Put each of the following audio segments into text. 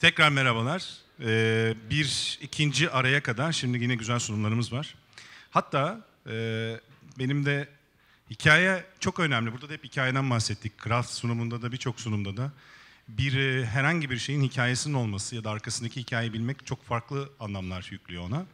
Tekrar merhabalar. Ee, bir ikinci araya kadar şimdi yine güzel sunumlarımız var. Hatta e, benim de hikaye çok önemli. Burada da hep hikayeden bahsettik. Craft sunumunda da birçok sunumda da bir e, herhangi bir şeyin hikayesinin olması ya da arkasındaki hikayeyi bilmek çok farklı anlamlar yüklüyor ona.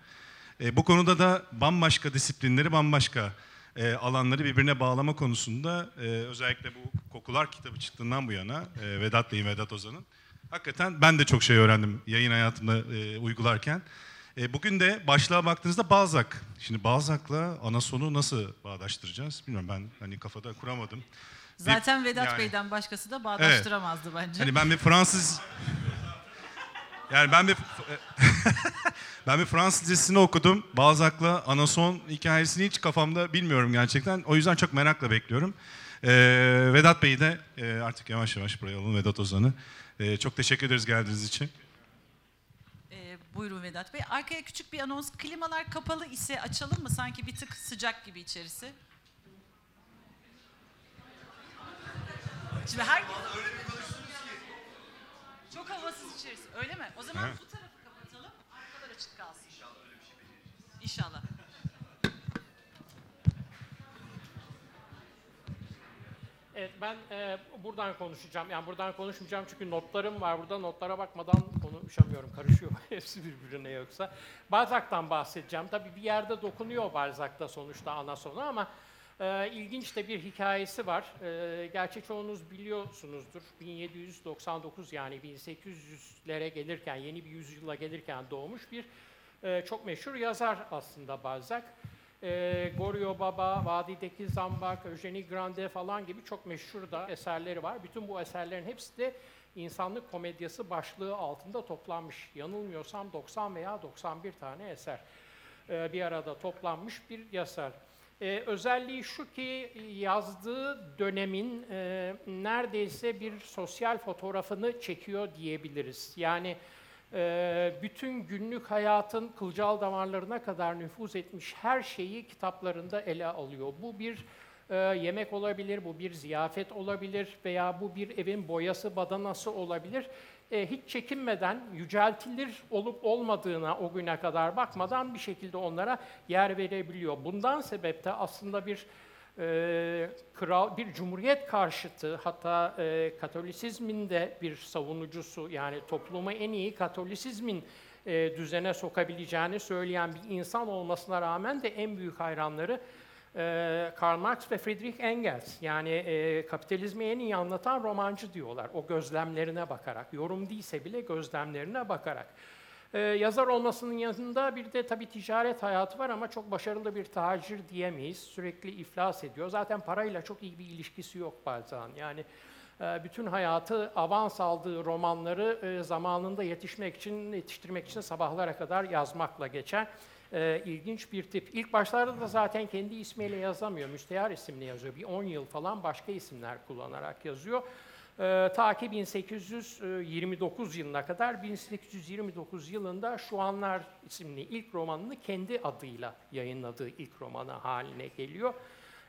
E, bu konuda da bambaşka disiplinleri, bambaşka e, alanları birbirine bağlama konusunda e, özellikle bu kokular kitabı çıktığından bu yana e, Vedat Bey'in, Vedat Ozan'ın hakikaten ben de çok şey öğrendim yayın hayatımda e, uygularken. E, bugün de başlığa baktığınızda Balzac. Şimdi Balzac'la Anason'u nasıl bağdaştıracağız? Bilmiyorum ben hani kafada kuramadım. Zaten Bir- Vedat yani- Bey'den başkası da bağdaştıramazdı bence. Hani ben bir Fransız yani ben bir ben bir Fransız dizisini okudum. Balzac'la Anason hikayesini hiç kafamda bilmiyorum gerçekten. O yüzden çok merakla bekliyorum. Ee, Vedat Bey'i de e, artık yavaş yavaş buraya alalım Vedat Ozan'ı. Ee, çok teşekkür ederiz geldiğiniz için. Ee, buyurun Vedat Bey. Arkaya küçük bir anons. Klimalar kapalı ise açalım mı? Sanki bir tık sıcak gibi içerisi. Şimdi her... Çok havasız içerisi. Öyle mi? O zaman bu tarafı kapatalım. Arkalar açık kalsın. İnşallah. Evet ben e, buradan konuşacağım. Yani buradan konuşmayacağım çünkü notlarım var burada. Notlara bakmadan konuşamıyorum. Karışıyor hepsi birbirine yoksa. Balzac'tan bahsedeceğim. Tabii bir yerde dokunuyor Balzac'ta sonuçta ana sonu ama e, ilginç de bir hikayesi var. E, gerçi çoğunuz biliyorsunuzdur. 1799 yani 1800'lere gelirken, yeni bir yüzyıla gelirken doğmuş bir e, çok meşhur yazar aslında Balzac. E, Gorio Baba, Vadideki Zambak, Eugenie Grande falan gibi çok meşhur da eserleri var. Bütün bu eserlerin hepsi de insanlık komedyası başlığı altında toplanmış. Yanılmıyorsam 90 veya 91 tane eser e, bir arada toplanmış bir yazar. E, özelliği şu ki yazdığı dönemin e, neredeyse bir sosyal fotoğrafını çekiyor diyebiliriz. Yani bütün günlük hayatın kılcal damarlarına kadar nüfuz etmiş her şeyi kitaplarında ele alıyor. Bu bir e, yemek olabilir, bu bir ziyafet olabilir veya bu bir evin boyası, badanası olabilir. E, hiç çekinmeden, yüceltilir olup olmadığına o güne kadar bakmadan bir şekilde onlara yer verebiliyor. Bundan sebepte aslında bir e, kral bir cumhuriyet karşıtı hatta e, Katolisizmin de bir savunucusu yani toplumu en iyi Katolisizmin e, düzene sokabileceğini söyleyen bir insan olmasına rağmen de en büyük hayranları e, Karl Marx ve Friedrich Engels. Yani e, kapitalizmi en iyi anlatan romancı diyorlar. O gözlemlerine bakarak, yorum değilse bile gözlemlerine bakarak. Ee, yazar olmasının yanında bir de tabii ticaret hayatı var ama çok başarılı bir tacir diyemeyiz. Sürekli iflas ediyor. Zaten parayla çok iyi bir ilişkisi yok Balzac'ın. Yani e, bütün hayatı avans aldığı romanları e, zamanında yetişmek için, yetiştirmek için sabahlara kadar yazmakla geçer. E, ilginç bir tip. İlk başlarda da zaten kendi ismiyle yazamıyor. Müstehar isimle yazıyor. Bir 10 yıl falan başka isimler kullanarak yazıyor. Ee, ta ki 1829 yılına kadar 1829 yılında Şu Anlar isimli ilk romanını kendi adıyla yayınladığı ilk romanı haline geliyor.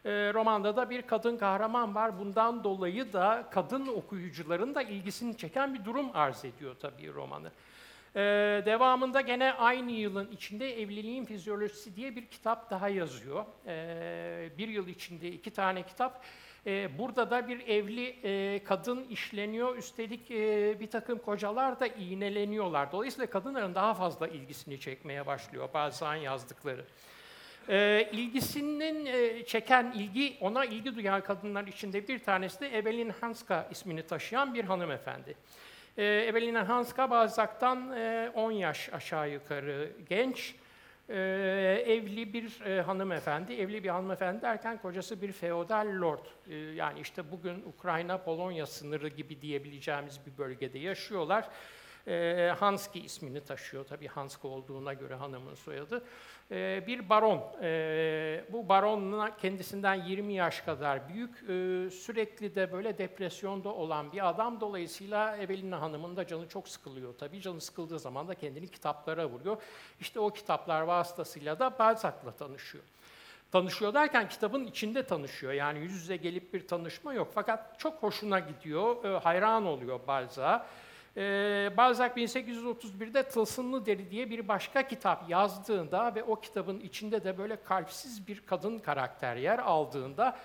Ee, romanda da bir kadın kahraman var. Bundan dolayı da kadın okuyucuların da ilgisini çeken bir durum arz ediyor tabii romanı. Ee, devamında gene aynı yılın içinde Evliliğin Fizyolojisi diye bir kitap daha yazıyor. Ee, bir yıl içinde iki tane kitap. Ee, burada da bir evli e, kadın işleniyor. Üstelik e, bir takım kocalar da iğneleniyorlar. Dolayısıyla kadınların daha fazla ilgisini çekmeye başlıyor bazen yazdıkları. Ee, ilgisinin e, çeken, ilgi ona ilgi duyan kadınlar içinde bir tanesi de Evelyn Hanska ismini taşıyan bir hanımefendi. Ee, Evelyn Hanska Balzac'tan e, 10 yaş aşağı yukarı genç. Ee, evli bir e, hanımefendi, evli bir hanımefendi derken kocası bir feodal lord. Ee, yani işte bugün Ukrayna-Polonya sınırı gibi diyebileceğimiz bir bölgede yaşıyorlar. Ee, Hanski ismini taşıyor tabii Hanska olduğuna göre hanımın soyadı. Ee, bir baron. Ee, bu baron kendisinden 20 yaş kadar büyük, ee, sürekli de böyle depresyonda olan bir adam. Dolayısıyla Evelyn Hanım'ın da canı çok sıkılıyor tabii. Canı sıkıldığı zaman da kendini kitaplara vuruyor. İşte o kitaplar vasıtasıyla da Balzac'la tanışıyor. Tanışıyor derken kitabın içinde tanışıyor. Yani yüz yüze gelip bir tanışma yok. Fakat çok hoşuna gidiyor, e, hayran oluyor Balzac'a. Ee, Balzac 1831'de Tılsımlı Deri diye bir başka kitap yazdığında ve o kitabın içinde de böyle kalpsiz bir kadın karakter yer aldığında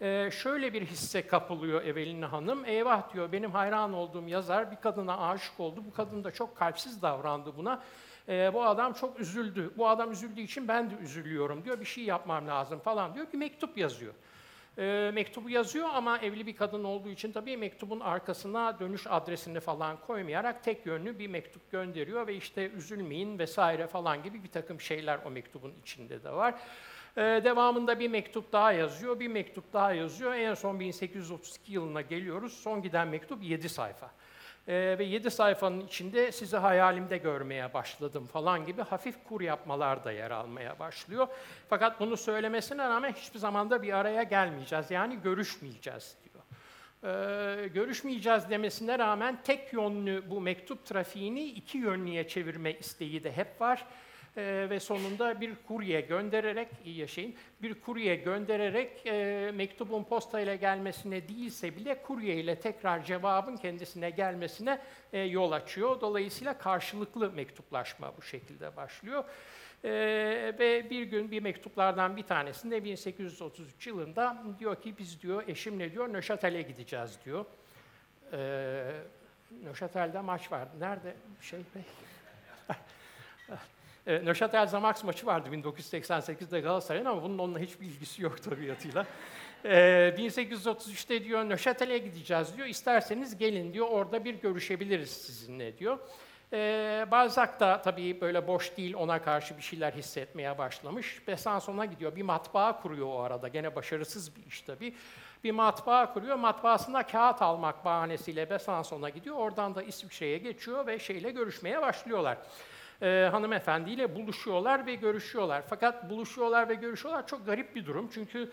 e, şöyle bir hisse kapılıyor Evelyn Hanım. Eyvah diyor benim hayran olduğum yazar bir kadına aşık oldu. Bu kadın da çok kalpsiz davrandı buna. E, bu adam çok üzüldü. Bu adam üzüldüğü için ben de üzülüyorum diyor. Bir şey yapmam lazım falan diyor. Bir mektup yazıyor. E, mektubu yazıyor ama evli bir kadın olduğu için tabii mektubun arkasına dönüş adresini falan koymayarak tek yönlü bir mektup gönderiyor ve işte üzülmeyin vesaire falan gibi bir takım şeyler o mektubun içinde de var. E, devamında bir mektup daha yazıyor, bir mektup daha yazıyor. En son 1832 yılına geliyoruz. Son giden mektup 7 sayfa. Ee, ve 7 sayfanın içinde sizi hayalimde görmeye başladım falan gibi hafif kur yapmalar da yer almaya başlıyor. Fakat bunu söylemesine rağmen hiçbir zamanda bir araya gelmeyeceğiz. Yani görüşmeyeceğiz diyor. Ee, görüşmeyeceğiz demesine rağmen tek yönlü bu mektup trafiğini iki yönlüye çevirme isteği de hep var. Ee, ve sonunda bir kurye göndererek, iyi yaşayın, bir kurye göndererek e, mektubun postayla gelmesine değilse bile kurye ile tekrar cevabın kendisine gelmesine e, yol açıyor. Dolayısıyla karşılıklı mektuplaşma bu şekilde başlıyor. Ee, ve bir gün bir mektuplardan bir tanesinde 1833 yılında diyor ki biz diyor eşimle diyor Nöşatel'e gideceğiz diyor. Ee, Nöşatel'de maç vardı. Nerede şey? E, Nöşatel Zamax maçı vardı 1988'de Galatasaray'ın ama bunun onunla hiçbir ilgisi yok tabiatıyla. E, 1833'te diyor Nöşatel'e gideceğiz diyor. İsterseniz gelin diyor orada bir görüşebiliriz sizinle diyor. E, Balzac da tabii böyle boş değil ona karşı bir şeyler hissetmeye başlamış. Besanson'a gidiyor bir matbaa kuruyor o arada. Gene başarısız bir iş tabii. Bir matbaa kuruyor. Matbaasında kağıt almak bahanesiyle Besanson'a gidiyor. Oradan da İsviçre'ye geçiyor ve şeyle görüşmeye başlıyorlar e, hanımefendiyle buluşuyorlar ve görüşüyorlar. Fakat buluşuyorlar ve görüşüyorlar çok garip bir durum. Çünkü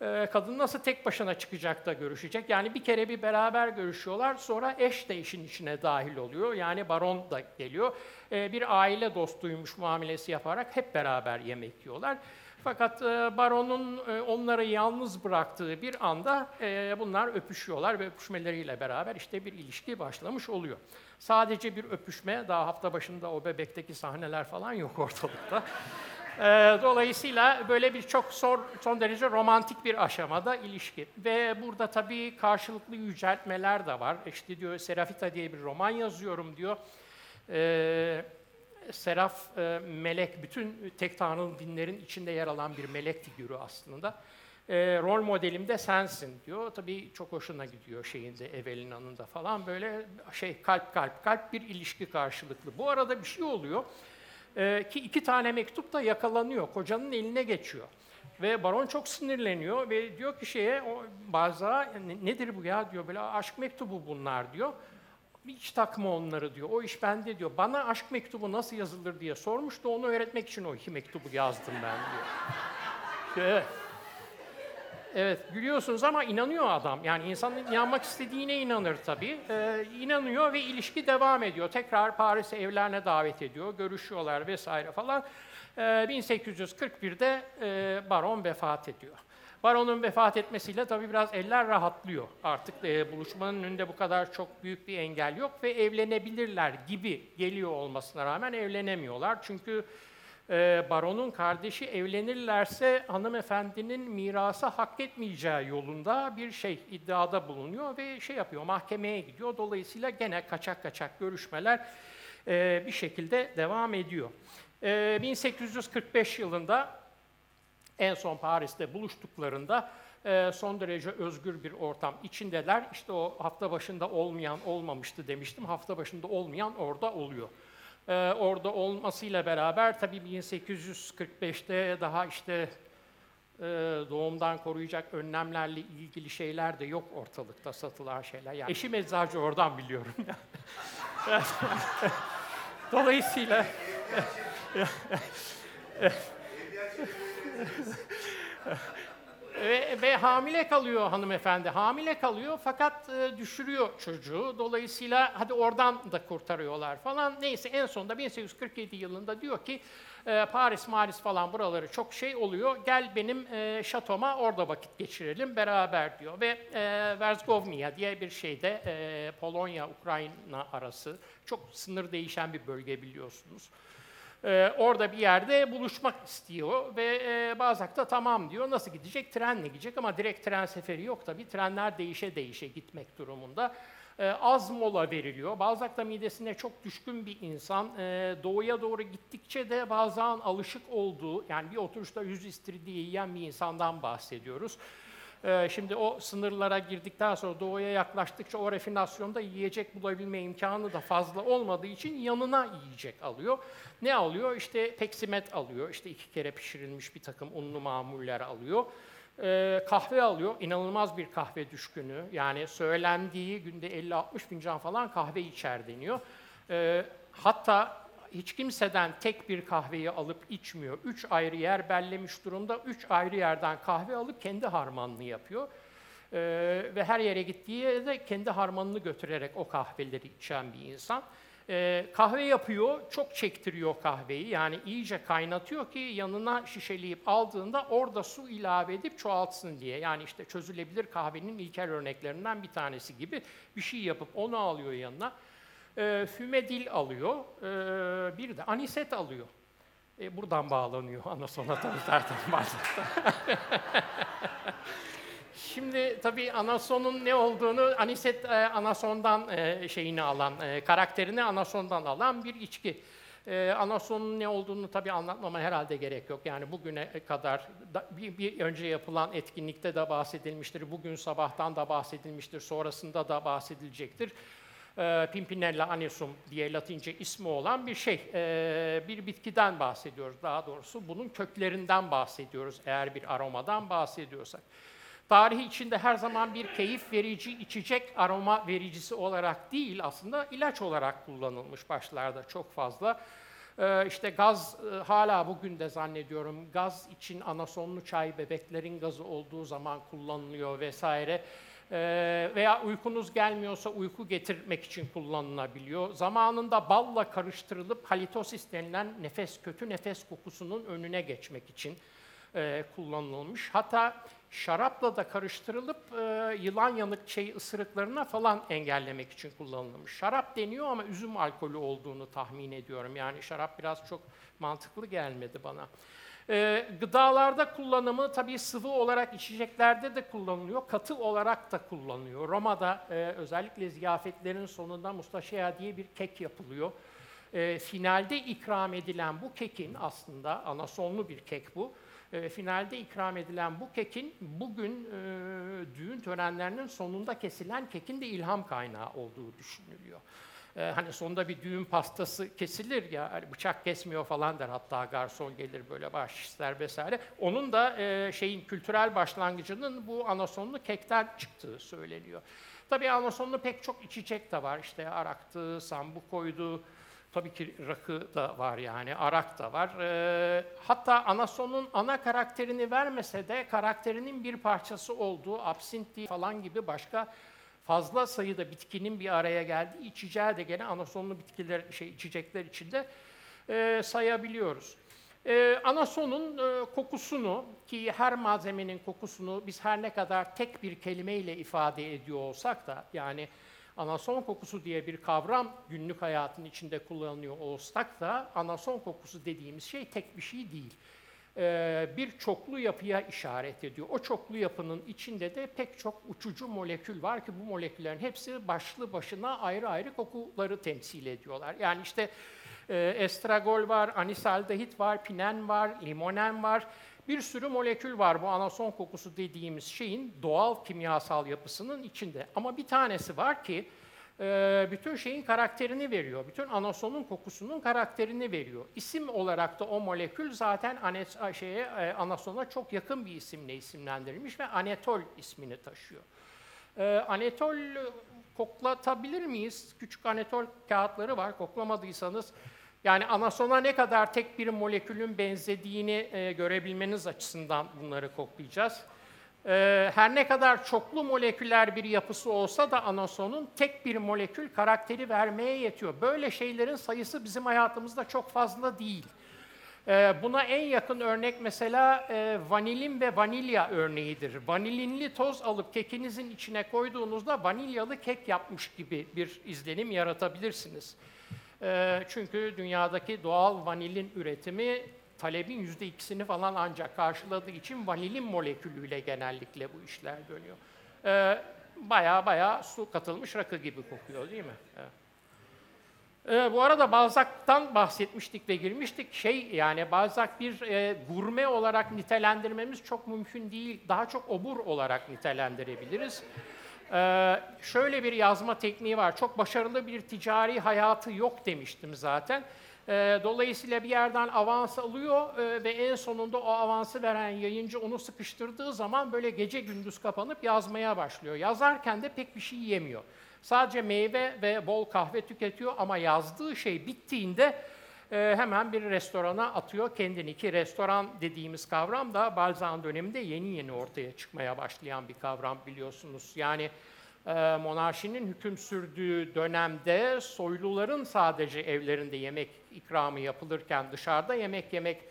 e, kadın nasıl tek başına çıkacak da görüşecek? Yani bir kere bir beraber görüşüyorlar, sonra eş de işin içine dahil oluyor. Yani baron da geliyor. E, bir aile dostuymuş muamelesi yaparak hep beraber yemek yiyorlar. Fakat e, baronun e, onları yalnız bıraktığı bir anda e, bunlar öpüşüyorlar ve öpüşmeleriyle beraber işte bir ilişki başlamış oluyor. Sadece bir öpüşme, daha hafta başında o bebekteki sahneler falan yok ortalıkta. Dolayısıyla böyle bir çok son, son derece romantik bir aşamada ilişki. Ve burada tabii karşılıklı yüceltmeler de var. İşte diyor Serafita diye bir roman yazıyorum diyor. E, Seraf e, melek, bütün tek tanrılı dinlerin içinde yer alan bir melek figürü aslında. E, rol modelim de sensin diyor. Tabii çok hoşuna gidiyor şeyinde Evelina'nın da falan böyle şey kalp kalp kalp bir ilişki karşılıklı. Bu arada bir şey oluyor e, ki iki tane mektup da yakalanıyor. Kocanın eline geçiyor. Ve baron çok sinirleniyor ve diyor ki şeye, o, Balzac'a nedir bu ya diyor, böyle aşk mektubu bunlar diyor hiç takma onları diyor. O iş bende diyor. Bana aşk mektubu nasıl yazılır diye sormuştu. Onu öğretmek için o iki mektubu yazdım ben diyor. Evet. Evet, gülüyorsunuz ama inanıyor adam. Yani insanın inanmak istediğine inanır tabii. Ee, inanıyor ve ilişki devam ediyor. Tekrar Paris'e evlerine davet ediyor, görüşüyorlar vesaire falan. Ee, 1841'de e, baron vefat ediyor. Baronun vefat etmesiyle tabii biraz eller rahatlıyor. Artık e, buluşmanın önünde bu kadar çok büyük bir engel yok ve evlenebilirler gibi geliyor olmasına rağmen evlenemiyorlar. Çünkü e, baronun kardeşi evlenirlerse hanımefendinin mirasa hak etmeyeceği yolunda bir şey iddiada bulunuyor ve şey yapıyor, mahkemeye gidiyor. Dolayısıyla gene kaçak kaçak görüşmeler e, bir şekilde devam ediyor. E, 1845 yılında en son Paris'te buluştuklarında e, son derece özgür bir ortam içindeler. İşte o hafta başında olmayan olmamıştı demiştim. Hafta başında olmayan orada oluyor. E, orada olmasıyla beraber tabii 1845'te daha işte e, doğumdan koruyacak önlemlerle ilgili şeyler de yok ortalıkta satılan şeyler. Yani eşim eczacı oradan biliyorum. Dolayısıyla ve, ve hamile kalıyor hanımefendi. Hamile kalıyor fakat e, düşürüyor çocuğu. Dolayısıyla hadi oradan da kurtarıyorlar falan. Neyse en sonunda 1847 yılında diyor ki e, Paris, Maris falan buraları çok şey oluyor. Gel benim e, şatoma orada vakit geçirelim beraber diyor. Ve e, Verzgovnia diye bir şeyde e, Polonya-Ukrayna arası çok sınır değişen bir bölge biliyorsunuz. Ee, orada bir yerde buluşmak istiyor ve e, Balzac da tamam diyor. Nasıl gidecek? Trenle gidecek ama direkt tren seferi yok tabii. Trenler değişe değişe gitmek durumunda. Ee, az mola veriliyor. Balzac da midesine çok düşkün bir insan. Ee, doğuya doğru gittikçe de bazen alışık olduğu, yani bir oturuşta yüz istiridye yiyen bir insandan bahsediyoruz. Ee, Şimdi o sınırlara girdikten sonra doğuya yaklaştıkça o refinasyonda yiyecek bulabilme imkanı da fazla olmadığı için yanına yiyecek alıyor. Ne alıyor? İşte peksimet alıyor, işte iki kere pişirilmiş bir takım unlu mamuller alıyor. Ee, kahve alıyor, inanılmaz bir kahve düşkünü. Yani söylendiği günde 50-60 fincan falan kahve içer deniyor. Ee, hatta hiç kimseden tek bir kahveyi alıp içmiyor. Üç ayrı yer bellemiş durumda. Üç ayrı yerden kahve alıp kendi harmanını yapıyor. Ee, ve her yere gittiği yere de kendi harmanını götürerek o kahveleri içen bir insan. Ee, kahve yapıyor, çok çektiriyor kahveyi. Yani iyice kaynatıyor ki yanına şişeleyip aldığında orada su ilave edip çoğaltsın diye. Yani işte çözülebilir kahvenin ilkel örneklerinden bir tanesi gibi bir şey yapıp onu alıyor yanına e, fümedil alıyor, e, bir de aniset alıyor. E, buradan bağlanıyor ana sonata zaten Balzac'ta. Şimdi tabii anasonun ne olduğunu, aniset e, anasondan e, şeyini alan, e, karakterini anasondan alan bir içki. E, anasonun ne olduğunu tabii anlatmama herhalde gerek yok. Yani bugüne kadar da, bir, bir önce yapılan etkinlikte de bahsedilmiştir, bugün sabahtan da bahsedilmiştir, sonrasında da bahsedilecektir e, Pimpinella anisum diye Latince ismi olan bir şey. E, bir bitkiden bahsediyoruz daha doğrusu. Bunun köklerinden bahsediyoruz eğer bir aromadan bahsediyorsak. Tarihi içinde her zaman bir keyif verici içecek aroma vericisi olarak değil aslında ilaç olarak kullanılmış başlarda çok fazla. Ee, işte gaz e, hala bugün de zannediyorum gaz için anasonlu çay bebeklerin gazı olduğu zaman kullanılıyor vesaire. Ee, veya uykunuz gelmiyorsa uyku getirmek için kullanılabiliyor. Zamanında balla karıştırılıp halitosis denilen nefes kötü nefes kokusunun önüne geçmek için e, kullanılmış. Hatta şarapla da karıştırılıp e, yılan yanık şey ısırıklarına falan engellemek için kullanılmış. Şarap deniyor ama üzüm alkolü olduğunu tahmin ediyorum. Yani şarap biraz çok mantıklı gelmedi bana. E, gıdalarda kullanımı tabii sıvı olarak içeceklerde de kullanılıyor, katı olarak da kullanılıyor. Roma'da e, özellikle ziyafetlerin sonunda mustaşea diye bir kek yapılıyor. E, finalde ikram edilen bu kekin aslında anasonlu bir kek bu. E, finalde ikram edilen bu kekin bugün e, düğün törenlerinin sonunda kesilen kekin de ilham kaynağı olduğu düşünülüyor. E, hani sonunda bir düğün pastası kesilir ya, hani bıçak kesmiyor falan der hatta garson gelir böyle baş vesaire. Onun da e, şeyin kültürel başlangıcının bu anasonlu kekten çıktığı söyleniyor. Tabii anasonlu pek çok içecek de var. İşte araktı, sambukoydu, Tabii ki rakı da var yani, arak da var. E, hatta anasonun ana karakterini vermese de karakterinin bir parçası olduğu absinti falan gibi başka fazla sayıda bitkinin bir araya geldiği içeceği de gene anasonlu bitkiler, şey, içecekler içinde e, sayabiliyoruz. E, anasonun e, kokusunu ki her malzemenin kokusunu biz her ne kadar tek bir kelimeyle ifade ediyor olsak da yani anason kokusu diye bir kavram günlük hayatın içinde kullanılıyor olsak da anason kokusu dediğimiz şey tek bir şey değil. Ee, bir çoklu yapıya işaret ediyor. O çoklu yapının içinde de pek çok uçucu molekül var ki bu moleküllerin hepsi başlı başına ayrı ayrı kokuları temsil ediyorlar. Yani işte e, estragol var, anisaldehit var, pinen var, limonen var. Bir sürü molekül var bu anason kokusu dediğimiz şeyin doğal kimyasal yapısının içinde. Ama bir tanesi var ki bütün şeyin karakterini veriyor. Bütün anasonun kokusunun karakterini veriyor. İsim olarak da o molekül zaten şeye, anasona çok yakın bir isimle isimlendirilmiş ve anetol ismini taşıyor. Anetol koklatabilir miyiz? Küçük anetol kağıtları var. Koklamadıysanız yani anasona ne kadar tek bir molekülün benzediğini görebilmeniz açısından bunları koklayacağız. Ee, her ne kadar çoklu moleküler bir yapısı olsa da anasonun tek bir molekül karakteri vermeye yetiyor. Böyle şeylerin sayısı bizim hayatımızda çok fazla değil. Ee, buna en yakın örnek mesela e, vanilin ve vanilya örneğidir. Vanilinli toz alıp kekinizin içine koyduğunuzda vanilyalı kek yapmış gibi bir izlenim yaratabilirsiniz. Ee, çünkü dünyadaki doğal vanilin üretimi talebin yüzde ikisini falan ancak karşıladığı için vanilin molekülüyle genellikle bu işler dönüyor. Ee, baya baya su katılmış rakı gibi kokuyor değil mi? Ee, bu arada Balzac'tan bahsetmiştik ve girmiştik. Şey yani Balzac bir e, gurme olarak nitelendirmemiz çok mümkün değil. Daha çok obur olarak nitelendirebiliriz. Ee, şöyle bir yazma tekniği var. Çok başarılı bir ticari hayatı yok demiştim zaten. Ee, dolayısıyla bir yerden avans alıyor e, ve en sonunda o avansı veren yayıncı onu sıkıştırdığı zaman böyle gece gündüz kapanıp yazmaya başlıyor. Yazarken de pek bir şey yemiyor. Sadece meyve ve bol kahve tüketiyor ama yazdığı şey bittiğinde e, hemen bir restorana atıyor kendini ki restoran dediğimiz kavram da Balzac'ın döneminde yeni yeni ortaya çıkmaya başlayan bir kavram biliyorsunuz. Yani monarşinin hüküm sürdüğü dönemde soyluların sadece evlerinde yemek ikramı yapılırken dışarıda yemek yemek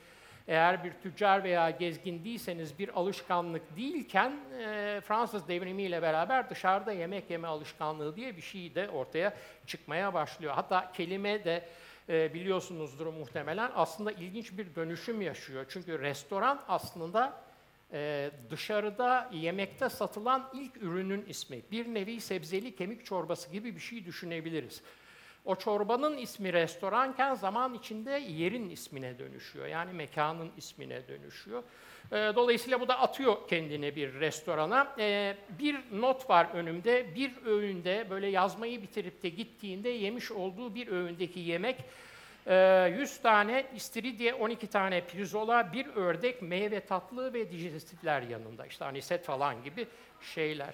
eğer bir tüccar veya gezgin değilseniz bir alışkanlık değilken e, Fransız devrimiyle beraber dışarıda yemek yeme alışkanlığı diye bir şey de ortaya çıkmaya başlıyor. Hatta kelime de e, biliyorsunuzdur muhtemelen aslında ilginç bir dönüşüm yaşıyor. Çünkü restoran aslında e, dışarıda yemekte satılan ilk ürünün ismi. Bir nevi sebzeli kemik çorbası gibi bir şey düşünebiliriz. O çorbanın ismi restoranken zaman içinde yerin ismine dönüşüyor. Yani mekanın ismine dönüşüyor. E, dolayısıyla bu da atıyor kendini bir restorana. E, bir not var önümde. Bir öğünde böyle yazmayı bitirip de gittiğinde yemiş olduğu bir öğündeki yemek 100 tane istiridye, 12 tane pirzola, bir ördek, meyve tatlı ve dijestifler yanında. İşte aniset falan gibi şeyler.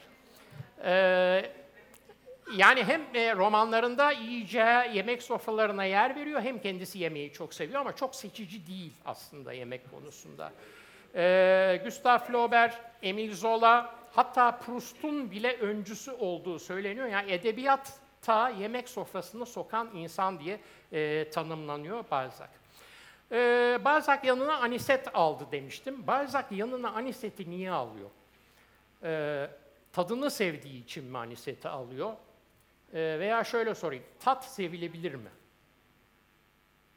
Ee, yani hem e, romanlarında yiyeceği yemek sofralarına yer veriyor, hem kendisi yemeği çok seviyor ama çok seçici değil aslında yemek konusunda. Ee, Gustave Flaubert, Emile Zola, hatta Proust'un bile öncüsü olduğu söyleniyor. Yani edebiyat ta yemek sofrasına sokan insan diye e, tanımlanıyor Balzac. E, Balzac yanına aniset aldı demiştim. Balzac yanına aniseti niye alıyor? E, tadını sevdiği için mi aniseti alıyor? E, veya şöyle sorayım, tat sevilebilir mi?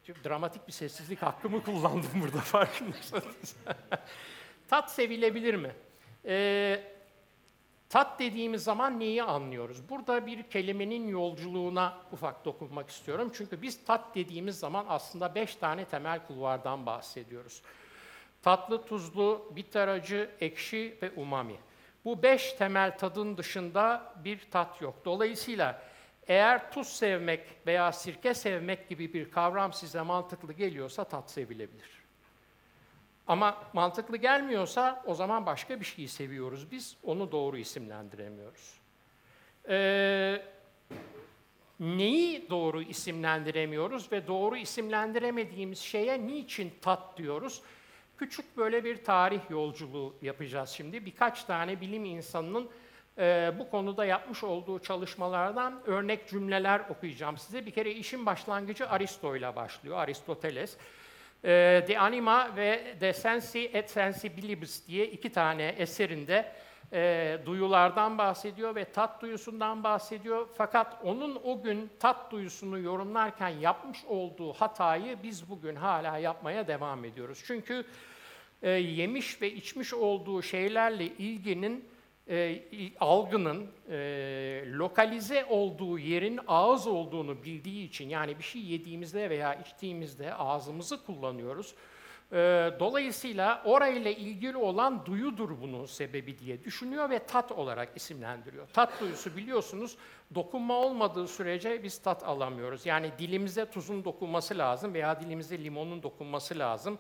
Çok dramatik bir sessizlik hakkımı kullandım burada farkındaysanız. tat sevilebilir mi? E, Tat dediğimiz zaman neyi anlıyoruz? Burada bir kelimenin yolculuğuna ufak dokunmak istiyorum. Çünkü biz tat dediğimiz zaman aslında beş tane temel kulvardan bahsediyoruz. Tatlı, tuzlu, bitter acı, ekşi ve umami. Bu beş temel tadın dışında bir tat yok. Dolayısıyla eğer tuz sevmek veya sirke sevmek gibi bir kavram size mantıklı geliyorsa tat sevilebilir. Ama mantıklı gelmiyorsa o zaman başka bir şeyi seviyoruz biz, onu doğru isimlendiremiyoruz. Ee, neyi doğru isimlendiremiyoruz ve doğru isimlendiremediğimiz şeye niçin tat diyoruz? Küçük böyle bir tarih yolculuğu yapacağız şimdi. Birkaç tane bilim insanının e, bu konuda yapmış olduğu çalışmalardan örnek cümleler okuyacağım size. Bir kere işin başlangıcı Aristo ile başlıyor, Aristoteles. E, De Anima ve De Sensi et Sensibilibus diye iki tane eserinde e, duyulardan bahsediyor ve tat duyusundan bahsediyor. Fakat onun o gün tat duyusunu yorumlarken yapmış olduğu hatayı biz bugün hala yapmaya devam ediyoruz. Çünkü e, yemiş ve içmiş olduğu şeylerle ilginin e, algının e, lokalize olduğu yerin ağız olduğunu bildiği için yani bir şey yediğimizde veya içtiğimizde ağzımızı kullanıyoruz. E, dolayısıyla orayla ilgili olan duyudur bunun sebebi diye düşünüyor ve tat olarak isimlendiriyor. Tat duyusu biliyorsunuz dokunma olmadığı sürece biz tat alamıyoruz. Yani dilimize tuzun dokunması lazım veya dilimize limonun dokunması lazım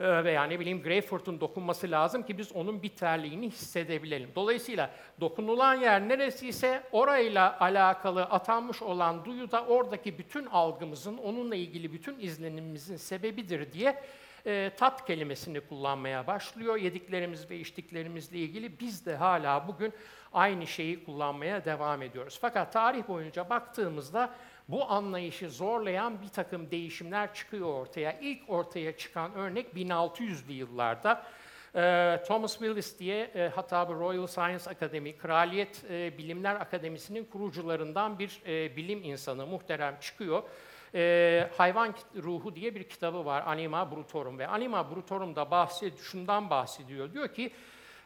veya ne bileyim greyfurt'un dokunması lazım ki biz onun bitterliğini hissedebilelim. Dolayısıyla dokunulan yer neresiyse orayla alakalı atanmış olan duyu da oradaki bütün algımızın, onunla ilgili bütün izlenimimizin sebebidir diye e, tat kelimesini kullanmaya başlıyor. Yediklerimiz ve içtiklerimizle ilgili biz de hala bugün aynı şeyi kullanmaya devam ediyoruz. Fakat tarih boyunca baktığımızda bu anlayışı zorlayan bir takım değişimler çıkıyor ortaya. İlk ortaya çıkan örnek 1600'lü yıllarda. Ee, Thomas Willis diye e, hatta bu Royal Science Academy, Kraliyet e, Bilimler Akademisi'nin kurucularından bir e, bilim insanı muhterem çıkıyor. E, Hayvan Ruhu diye bir kitabı var, Anima Brutorum ve Anima Brutorum'da bahsed şundan bahsediyor. Diyor ki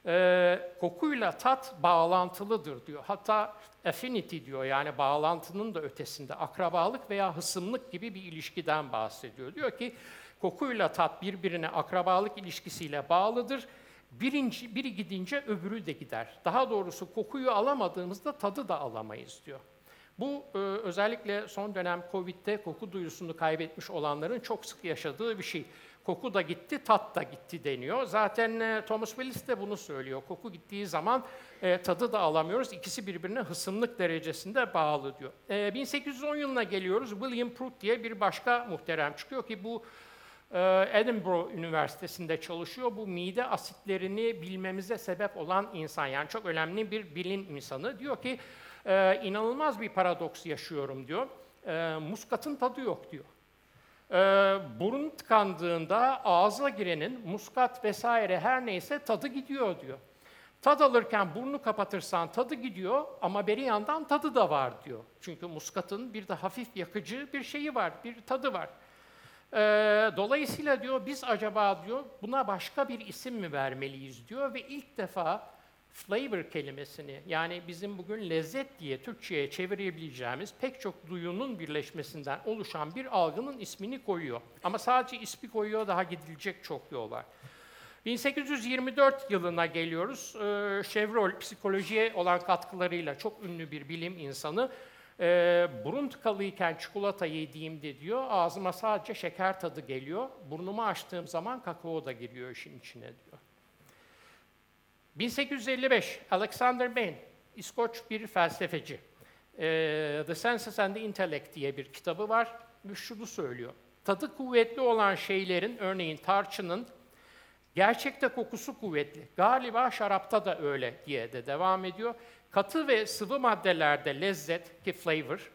e, kokuyla tat bağlantılıdır diyor. Hatta affinity diyor yani bağlantının da ötesinde akrabalık veya hısımlık gibi bir ilişkiden bahsediyor. Diyor ki kokuyla tat birbirine akrabalık ilişkisiyle bağlıdır. Birinci, biri gidince öbürü de gider. Daha doğrusu kokuyu alamadığımızda tadı da alamayız diyor. Bu e, özellikle son dönem Covid'de koku duyusunu kaybetmiş olanların çok sık yaşadığı bir şey. Koku da gitti, tat da gitti deniyor. Zaten e, Thomas Willis de bunu söylüyor. Koku gittiği zaman e, tadı da alamıyoruz. İkisi birbirine hısımlık derecesinde bağlı diyor. E, 1810 yılına geliyoruz. William Prout diye bir başka muhterem çıkıyor ki bu e, Edinburgh Üniversitesi'nde çalışıyor. Bu mide asitlerini bilmemize sebep olan insan. Yani çok önemli bir bilim insanı. Diyor ki e, inanılmaz bir paradoks yaşıyorum diyor. Muskatın tadı yok diyor. E, burun tıkandığında ağza girenin muskat vesaire her neyse tadı gidiyor diyor. Tad alırken burnunu kapatırsan tadı gidiyor ama beri yandan tadı da var diyor. Çünkü muskatın bir de hafif yakıcı bir şeyi var, bir tadı var. Ee, dolayısıyla diyor biz acaba diyor buna başka bir isim mi vermeliyiz diyor ve ilk defa flavor kelimesini yani bizim bugün lezzet diye Türkçe'ye çevirebileceğimiz pek çok duyunun birleşmesinden oluşan bir algının ismini koyuyor. Ama sadece ismi koyuyor daha gidilecek çok yol var. 1824 yılına geliyoruz. Ee, Chevreul psikolojiye olan katkılarıyla çok ünlü bir bilim insanı. Ee, burun tıkalıyken çikolata yediğimde diyor, ağzıma sadece şeker tadı geliyor. Burnumu açtığım zaman kakao da giriyor işin içine diyor. 1855, Alexander Bain, İskoç bir felsefeci. Ee, The Senses and the Intellect diye bir kitabı var ve şunu söylüyor. Tadı kuvvetli olan şeylerin, örneğin tarçının, gerçekte kokusu kuvvetli. Galiba şarapta da öyle diye de devam ediyor. Katı ve sıvı maddelerde lezzet ki flavor,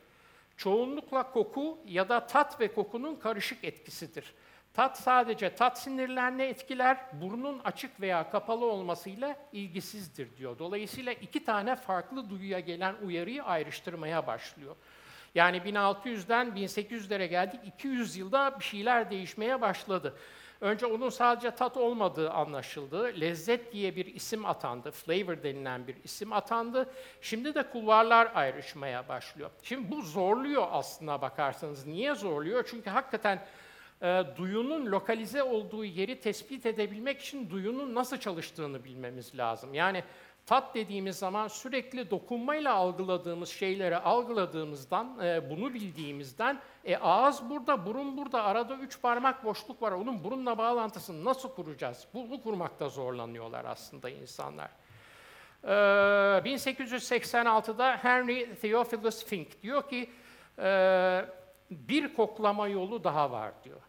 çoğunlukla koku ya da tat ve kokunun karışık etkisidir. Tat sadece tat sinirlerini etkiler, burnun açık veya kapalı olmasıyla ilgisizdir diyor. Dolayısıyla iki tane farklı duyuya gelen uyarıyı ayrıştırmaya başlıyor. Yani 1600'den 1800'lere geldik, 200 yılda bir şeyler değişmeye başladı. Önce onun sadece tat olmadığı anlaşıldı. Lezzet diye bir isim atandı. Flavor denilen bir isim atandı. Şimdi de kulvarlar ayrışmaya başlıyor. Şimdi bu zorluyor aslına bakarsanız. Niye zorluyor? Çünkü hakikaten e, duyunun lokalize olduğu yeri tespit edebilmek için duyunun nasıl çalıştığını bilmemiz lazım. Yani tat dediğimiz zaman sürekli dokunmayla algıladığımız şeyleri algıladığımızdan, e, bunu bildiğimizden, e, ağız burada, burun burada, arada üç parmak boşluk var. Onun burunla bağlantısını nasıl kuracağız? Bunu kurmakta zorlanıyorlar aslında insanlar. Ee, 1886'da Henry Theophilus Fink diyor ki, e, bir koklama yolu daha var diyor.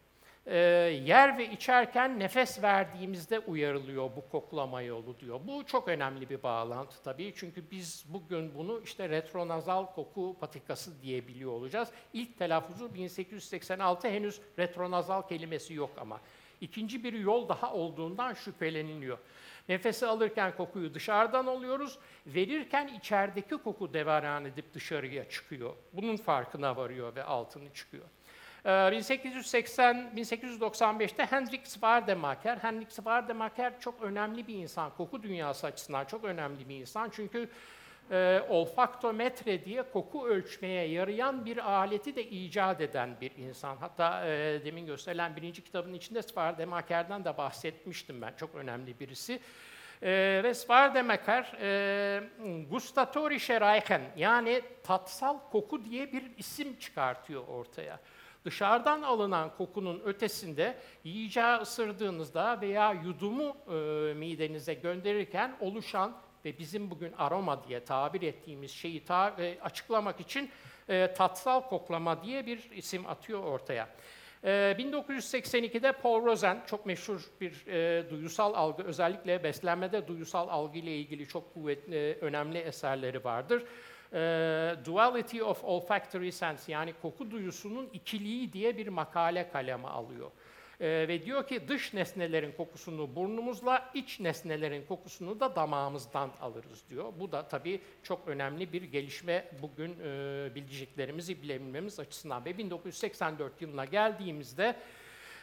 Ee, yer ve içerken nefes verdiğimizde uyarılıyor bu koklama yolu diyor. Bu çok önemli bir bağlantı tabii çünkü biz bugün bunu işte retronazal koku patikası diyebiliyor olacağız. İlk telaffuzu 1886 henüz retronazal kelimesi yok ama. İkinci bir yol daha olduğundan şüpheleniliyor. Nefesi alırken kokuyu dışarıdan alıyoruz, verirken içerideki koku deveran edip dışarıya çıkıyor. Bunun farkına varıyor ve altını çıkıyor. Ee, 1880 1895'te Hendrik Zwaardemaker. Hendrik Zwaardemaker çok önemli bir insan. Koku dünyası açısından çok önemli bir insan. Çünkü e, olfaktometre diye koku ölçmeye yarayan bir aleti de icat eden bir insan. Hatta e, demin gösterilen birinci kitabın içinde Zwaardemaker'den de bahsetmiştim ben. Çok önemli birisi. E, ve Zwaardemaker, e, gustatorische Reichen yani tatsal koku diye bir isim çıkartıyor ortaya dışarıdan alınan kokunun ötesinde yiyeceği ısırdığınızda veya yudumu e, midenize gönderirken oluşan ve bizim bugün aroma diye tabir ettiğimiz şeyi ta, e, açıklamak için e, tatsal koklama diye bir isim atıyor ortaya. Ee, 1982'de Paul Rosen çok meşhur bir e, duyusal algı, özellikle beslenmede duyusal algı ile ilgili çok kuvvetli, önemli eserleri vardır. Ee, Duality of Olfactory Sense yani koku duyusunun ikiliği diye bir makale kaleme alıyor. Ee, ve diyor ki dış nesnelerin kokusunu burnumuzla, iç nesnelerin kokusunu da damağımızdan alırız diyor. Bu da tabii çok önemli bir gelişme bugün e, bileceklerimizi bilebilmemiz açısından. Ve 1984 yılına geldiğimizde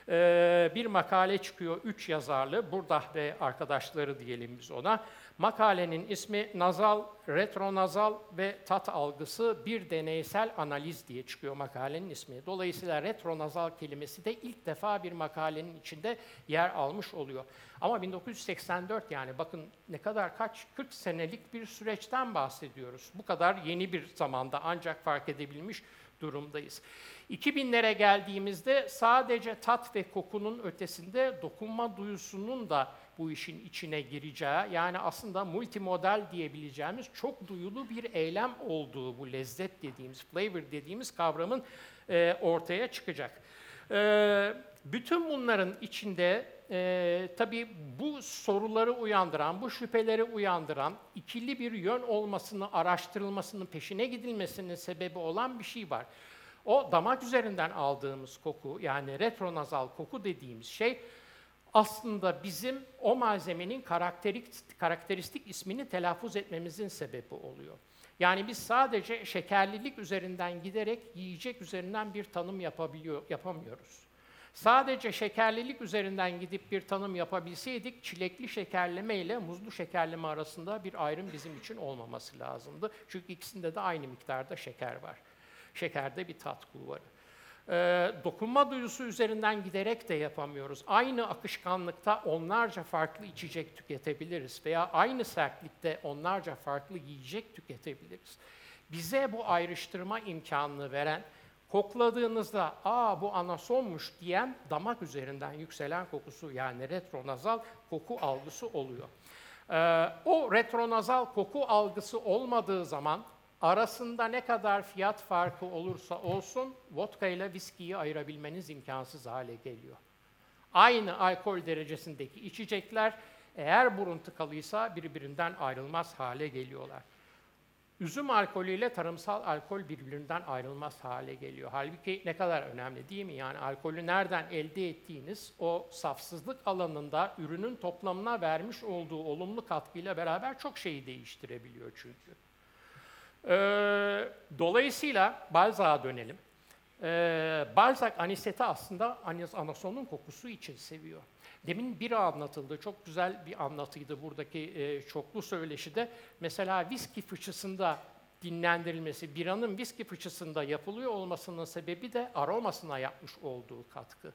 e, bir makale çıkıyor, üç yazarlı, burada ve arkadaşları diyelim biz ona. Makalenin ismi Nazal, Retronazal ve Tat Algısı Bir Deneysel Analiz diye çıkıyor makalenin ismi. Dolayısıyla retronazal kelimesi de ilk defa bir makalenin içinde yer almış oluyor. Ama 1984 yani bakın ne kadar kaç 40 senelik bir süreçten bahsediyoruz. Bu kadar yeni bir zamanda ancak fark edebilmiş durumdayız. 2000'lere geldiğimizde sadece tat ve kokunun ötesinde dokunma duyusunun da bu işin içine gireceği, yani aslında multimodal diyebileceğimiz çok duyulu bir eylem olduğu bu lezzet dediğimiz, flavor dediğimiz kavramın e, ortaya çıkacak. E, bütün bunların içinde e, tabii bu soruları uyandıran, bu şüpheleri uyandıran, ikili bir yön olmasını, araştırılmasının, peşine gidilmesinin sebebi olan bir şey var. O damak üzerinden aldığımız koku, yani retronazal koku dediğimiz şey, aslında bizim o malzemenin karakterik, karakteristik ismini telaffuz etmemizin sebebi oluyor. Yani biz sadece şekerlilik üzerinden giderek yiyecek üzerinden bir tanım yapabiliyor, yapamıyoruz. Sadece şekerlilik üzerinden gidip bir tanım yapabilseydik, çilekli şekerleme ile muzlu şekerleme arasında bir ayrım bizim için olmaması lazımdı. Çünkü ikisinde de aynı miktarda şeker var. Şekerde bir tat kulvarı. Ee, dokunma duyusu üzerinden giderek de yapamıyoruz. Aynı akışkanlıkta onlarca farklı içecek tüketebiliriz veya aynı sertlikte onlarca farklı yiyecek tüketebiliriz. Bize bu ayrıştırma imkanını veren, kokladığınızda ''aa bu anasonmuş'' diyen damak üzerinden yükselen kokusu yani retronazal koku algısı oluyor. Ee, o retronazal koku algısı olmadığı zaman arasında ne kadar fiyat farkı olursa olsun vodka ile viskiyi ayırabilmeniz imkansız hale geliyor. Aynı alkol derecesindeki içecekler eğer burun tıkalıysa birbirinden ayrılmaz hale geliyorlar. Üzüm alkolü ile tarımsal alkol birbirinden ayrılmaz hale geliyor. Halbuki ne kadar önemli değil mi? Yani alkolü nereden elde ettiğiniz o safsızlık alanında ürünün toplamına vermiş olduğu olumlu katkıyla beraber çok şeyi değiştirebiliyor çünkü. Ee, dolayısıyla Balzac'a dönelim. Ee, Balzac aniseti aslında anasonun kokusu için seviyor. Demin biri anlatıldı, çok güzel bir anlatıydı buradaki e, çoklu söyleşide. Mesela viski fıçısında dinlendirilmesi, biranın viski fıçısında yapılıyor olmasının sebebi de aromasına yapmış olduğu katkı.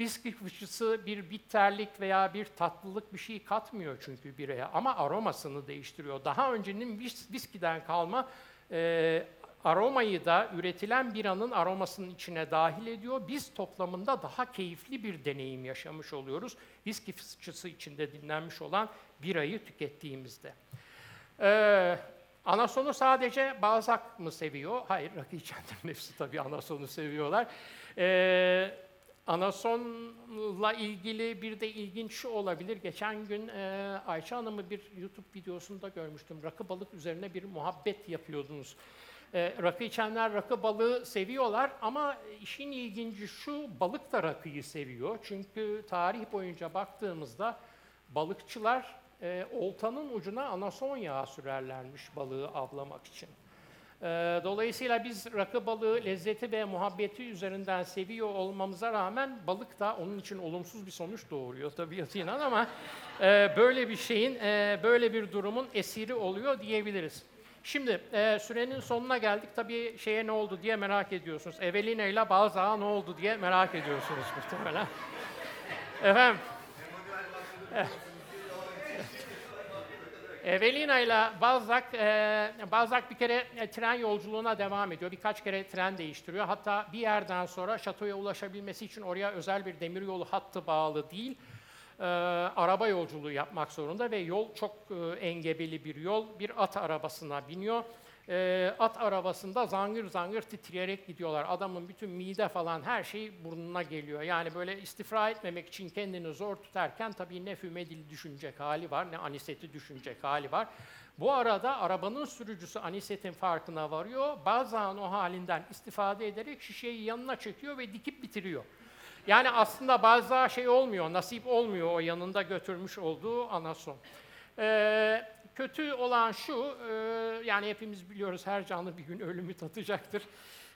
Viski fıçısı bir bitterlik veya bir tatlılık bir şey katmıyor çünkü bireye ama aromasını değiştiriyor. Daha öncenin vis viskiden kalma e, aromayı da üretilen biranın aromasının içine dahil ediyor. Biz toplamında daha keyifli bir deneyim yaşamış oluyoruz. Viski fıçısı içinde dinlenmiş olan birayı tükettiğimizde. Ee, Anasonu sadece Balzac mı seviyor? Hayır, rakı içenlerin hepsi tabii Anason'u seviyorlar. Ee, Anason'la ilgili bir de ilginç şu olabilir. Geçen gün e, Ayşe Hanım'ı bir YouTube videosunda görmüştüm. Rakı balık üzerine bir muhabbet yapıyordunuz. E, rakı içenler rakı balığı seviyorlar ama işin ilginci şu, balık da rakıyı seviyor. Çünkü tarih boyunca baktığımızda balıkçılar e, oltanın ucuna anason yağı sürerlermiş balığı avlamak için. E, dolayısıyla biz rakı balığı lezzeti ve muhabbeti üzerinden seviyor olmamıza rağmen balık da onun için olumsuz bir sonuç doğuruyor tabiatıyla ama e, böyle bir şeyin, e, böyle bir durumun esiri oluyor diyebiliriz. Şimdi e, sürenin sonuna geldik. Tabii şeye ne oldu diye merak ediyorsunuz. Evelina ile Balzac'a ne oldu diye merak ediyorsunuz muhtemelen. Efendim. Evelina ile Balzac, e, Balzac bir kere e, tren yolculuğuna devam ediyor. Birkaç kere tren değiştiriyor. Hatta bir yerden sonra şatoya ulaşabilmesi için oraya özel bir demiryolu hattı bağlı değil, e, araba yolculuğu yapmak zorunda ve yol çok e, engebeli bir yol. Bir at arabasına biniyor e, at arabasında zangır zangır titreyerek gidiyorlar. Adamın bütün mide falan her şey burnuna geliyor. Yani böyle istifra etmemek için kendini zor tutarken tabii ne fümedil düşünecek hali var ne aniseti düşünecek hali var. Bu arada arabanın sürücüsü anisetin farkına varıyor. Bazen o halinden istifade ederek şişeyi yanına çekiyor ve dikip bitiriyor. Yani aslında bazı şey olmuyor, nasip olmuyor o yanında götürmüş olduğu anason. Ee, kötü olan şu, e, yani hepimiz biliyoruz her canlı bir gün ölümü tatacaktır.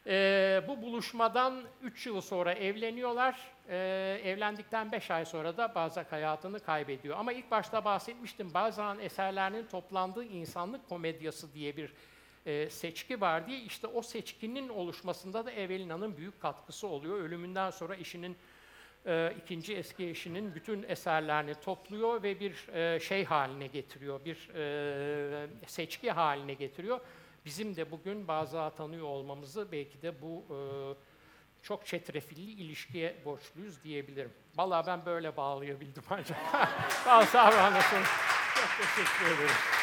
Ee, bu buluşmadan 3 yıl sonra evleniyorlar. Ee, evlendikten 5 ay sonra da Balzac hayatını kaybediyor. Ama ilk başta bahsetmiştim, Balzac'ın eserlerinin toplandığı insanlık komedyası diye bir e, seçki var diye. İşte o seçkinin oluşmasında da Evelina'nın büyük katkısı oluyor. Ölümünden sonra eşinin e, ikinci eski eşinin bütün eserlerini topluyor ve bir e, şey haline getiriyor, bir e, seçki haline getiriyor. Bizim de bugün bazı tanıyor olmamızı belki de bu e, çok çetrefilli ilişkiye borçluyuz diyebilirim. Vallahi ben böyle bağlayabildim ancak. Bazı anlatın. Çok teşekkür ederim.